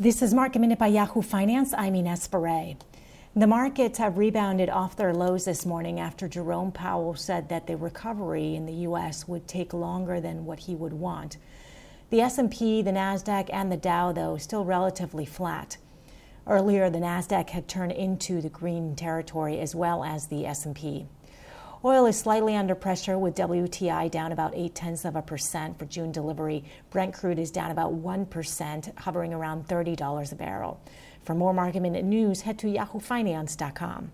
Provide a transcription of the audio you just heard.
This is Market Minute by Yahoo Finance. I'm Ines Ferre. The markets have rebounded off their lows this morning after Jerome Powell said that the recovery in the U.S. would take longer than what he would want. The S&P, the Nasdaq, and the Dow, though, still relatively flat. Earlier, the Nasdaq had turned into the green territory as well as the S&P. Oil is slightly under pressure with WTI down about 8 tenths of a percent for June delivery. Brent crude is down about 1%, hovering around $30 a barrel. For more market minute news, head to yahoofinance.com.